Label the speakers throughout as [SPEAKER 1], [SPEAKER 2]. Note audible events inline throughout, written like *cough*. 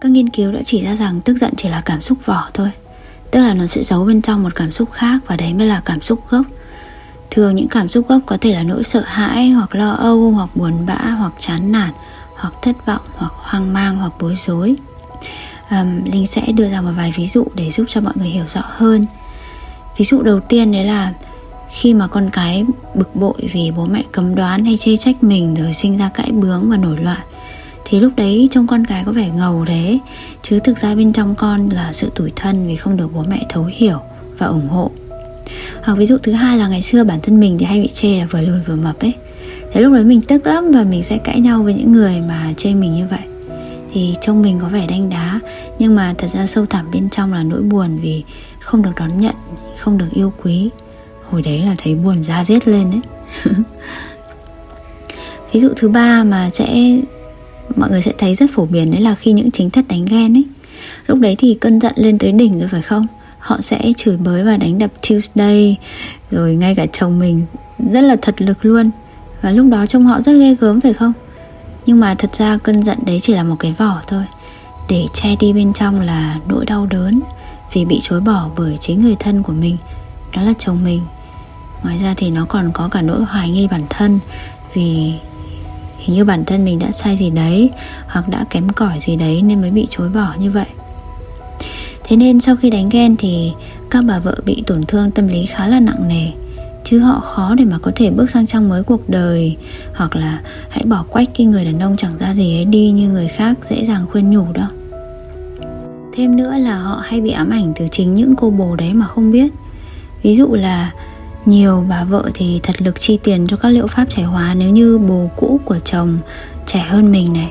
[SPEAKER 1] các nghiên cứu đã chỉ ra rằng tức giận chỉ là cảm xúc vỏ thôi. Tức là nó sẽ giấu bên trong một cảm xúc khác và đấy mới là cảm xúc gốc. Thường những cảm xúc gốc có thể là nỗi sợ hãi hoặc lo âu hoặc buồn bã hoặc chán nản hoặc thất vọng hoặc hoang mang hoặc bối rối. Um, linh sẽ đưa ra một vài ví dụ để giúp cho mọi người hiểu rõ hơn. Ví dụ đầu tiên đấy là khi mà con cái bực bội vì bố mẹ cấm đoán hay chê trách mình rồi sinh ra cãi bướng và nổi loạn thì lúc đấy trông con cái có vẻ ngầu thế chứ thực ra bên trong con là sự tủi thân vì không được bố mẹ thấu hiểu và ủng hộ. Hoặc ví dụ thứ hai là ngày xưa bản thân mình thì hay bị chê là vừa lùn vừa mập ấy. Thế lúc đấy mình tức lắm và mình sẽ cãi nhau với những người mà chê mình như vậy. Thì trông mình có vẻ đanh đá, nhưng mà thật ra sâu thẳm bên trong là nỗi buồn vì không được đón nhận, không được yêu quý. Hồi đấy là thấy buồn da rết lên đấy. *laughs* Ví dụ thứ ba mà sẽ mọi người sẽ thấy rất phổ biến đấy là khi những chính thất đánh ghen ấy. Lúc đấy thì cơn giận lên tới đỉnh rồi phải không? Họ sẽ chửi bới và đánh đập Tuesday, rồi ngay cả chồng mình rất là thật lực luôn. Và lúc đó trông họ rất ghê gớm phải không? Nhưng mà thật ra cơn giận đấy chỉ là một cái vỏ thôi. Để che đi bên trong là nỗi đau đớn, vì bị chối bỏ bởi chính người thân của mình, đó là chồng mình. Ngoài ra thì nó còn có cả nỗi hoài nghi bản thân, vì hình như bản thân mình đã sai gì đấy, hoặc đã kém cỏi gì đấy nên mới bị chối bỏ như vậy. Thế nên sau khi đánh ghen thì các bà vợ bị tổn thương tâm lý khá là nặng nề, chứ họ khó để mà có thể bước sang trang mới cuộc đời, hoặc là hãy bỏ quách cái người đàn ông chẳng ra gì ấy đi như người khác dễ dàng khuyên nhủ đó. Thêm nữa là họ hay bị ám ảnh từ chính những cô bồ đấy mà không biết. Ví dụ là nhiều bà vợ thì thật lực chi tiền cho các liệu pháp trẻ hóa nếu như bồ cũ của chồng trẻ hơn mình này.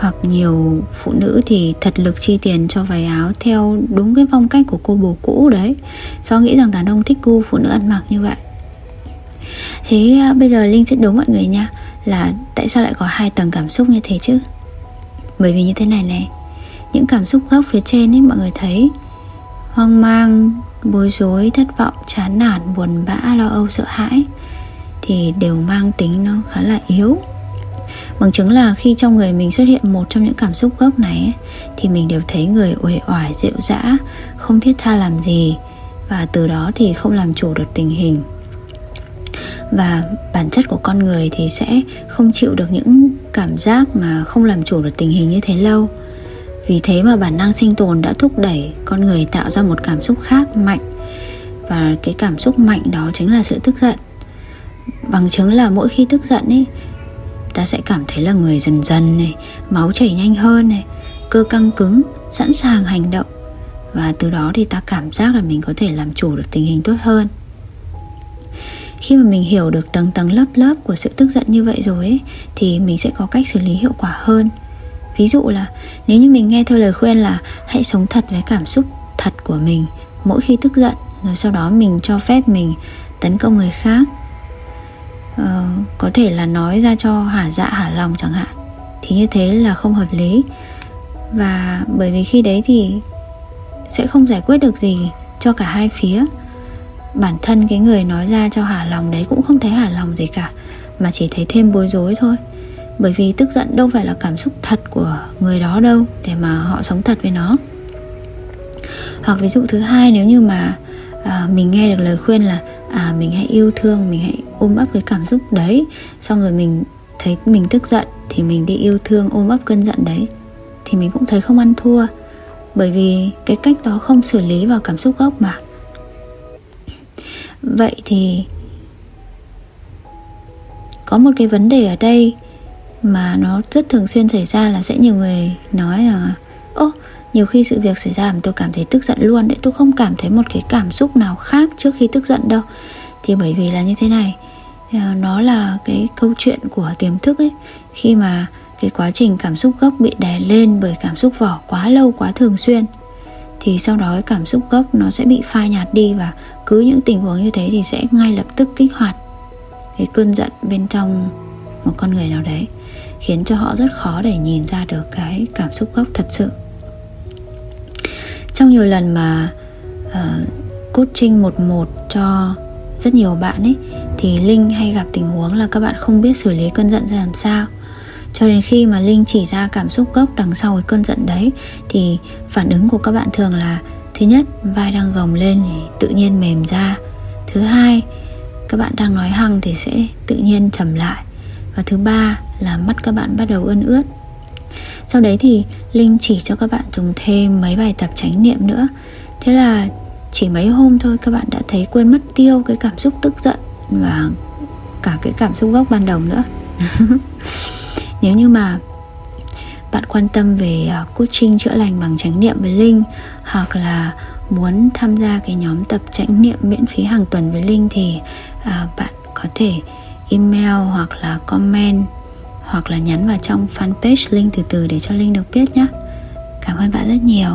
[SPEAKER 1] Hoặc nhiều phụ nữ thì thật lực chi tiền cho váy áo theo đúng cái phong cách của cô bồ cũ đấy. Do nghĩ rằng đàn ông thích gu phụ nữ ăn mặc như vậy. Thế à, bây giờ linh sẽ đố mọi người nha, là tại sao lại có hai tầng cảm xúc như thế chứ? Bởi vì như thế này này, những cảm xúc gốc phía trên ấy, mọi người thấy hoang mang bối rối, thất vọng, chán nản, buồn bã, lo âu, sợ hãi thì đều mang tính nó khá là yếu. Bằng chứng là khi trong người mình xuất hiện một trong những cảm xúc gốc này thì mình đều thấy người uể oải rượu dã, không thiết tha làm gì và từ đó thì không làm chủ được tình hình. Và bản chất của con người thì sẽ không chịu được những cảm giác mà không làm chủ được tình hình như thế lâu vì thế mà bản năng sinh tồn đã thúc đẩy con người tạo ra một cảm xúc khác mạnh. Và cái cảm xúc mạnh đó chính là sự tức giận. Bằng chứng là mỗi khi tức giận ấy ta sẽ cảm thấy là người dần dần này máu chảy nhanh hơn này cơ căng cứng sẵn sàng hành động. Và từ đó thì ta cảm giác là mình có thể làm chủ được tình hình tốt hơn. Khi mà mình hiểu được tầng tầng lớp lớp của sự tức giận như vậy rồi ấy, thì mình sẽ có cách xử lý hiệu quả hơn ví dụ là nếu như mình nghe theo lời khuyên là hãy sống thật với cảm xúc thật của mình mỗi khi tức giận rồi sau đó mình cho phép mình tấn công người khác. Ờ, có thể là nói ra cho hả dạ hả lòng chẳng hạn. Thì như thế là không hợp lý. Và bởi vì khi đấy thì sẽ không giải quyết được gì cho cả hai phía. Bản thân cái người nói ra cho hả lòng đấy cũng không thấy hả lòng gì cả mà chỉ thấy thêm bối rối thôi bởi vì tức giận đâu phải là cảm xúc thật của người đó đâu để mà họ sống thật với nó. Hoặc ví dụ thứ hai nếu như mà à, mình nghe được lời khuyên là à mình hãy yêu thương mình hãy ôm ấp cái cảm xúc đấy xong rồi mình thấy mình tức giận thì mình đi yêu thương ôm ấp cơn giận đấy thì mình cũng thấy không ăn thua. Bởi vì cái cách đó không xử lý vào cảm xúc gốc mà. Vậy thì có một cái vấn đề ở đây mà nó rất thường xuyên xảy ra là sẽ nhiều người nói là, ô, nhiều khi sự việc xảy ra mà tôi cảm thấy tức giận luôn đấy, tôi không cảm thấy một cái cảm xúc nào khác trước khi tức giận đâu. Thì bởi vì là như thế này ờ, nó là cái câu chuyện của tiềm thức ấy. Khi mà cái quá trình cảm xúc gốc bị đè lên bởi cảm xúc vỏ quá lâu, quá thường xuyên, thì sau đó cái cảm xúc gốc nó sẽ bị phai nhạt đi và cứ những tình huống như thế thì sẽ ngay lập tức kích hoạt cái cơn giận bên trong một con người nào đấy khiến cho họ rất khó để nhìn ra được cái cảm xúc gốc thật sự. Trong nhiều lần mà uh, coaching một một cho rất nhiều bạn ấy thì linh hay gặp tình huống là các bạn không biết xử lý cơn giận ra làm sao. Cho đến khi mà linh chỉ ra cảm xúc gốc đằng sau cái cơn giận đấy thì phản ứng của các bạn thường là thứ nhất vai đang gồng lên thì tự nhiên mềm ra. Thứ hai các bạn đang nói hăng thì sẽ tự nhiên trầm lại và thứ ba là mắt các bạn bắt đầu ươn ướt. Sau đấy thì linh chỉ cho các bạn dùng thêm mấy bài tập chánh niệm nữa. Thế là chỉ mấy hôm thôi các bạn đã thấy quên mất tiêu cái cảm xúc tức giận và cả cái cảm xúc gốc ban đầu nữa. *laughs* Nếu như mà bạn quan tâm về à, coaching chữa lành bằng chánh niệm với linh hoặc là muốn tham gia cái nhóm tập chánh niệm miễn phí hàng tuần với linh thì à, bạn có thể email hoặc là comment hoặc là nhắn vào trong fanpage linh từ từ để cho linh được biết nhé. Cảm ơn bạn rất nhiều.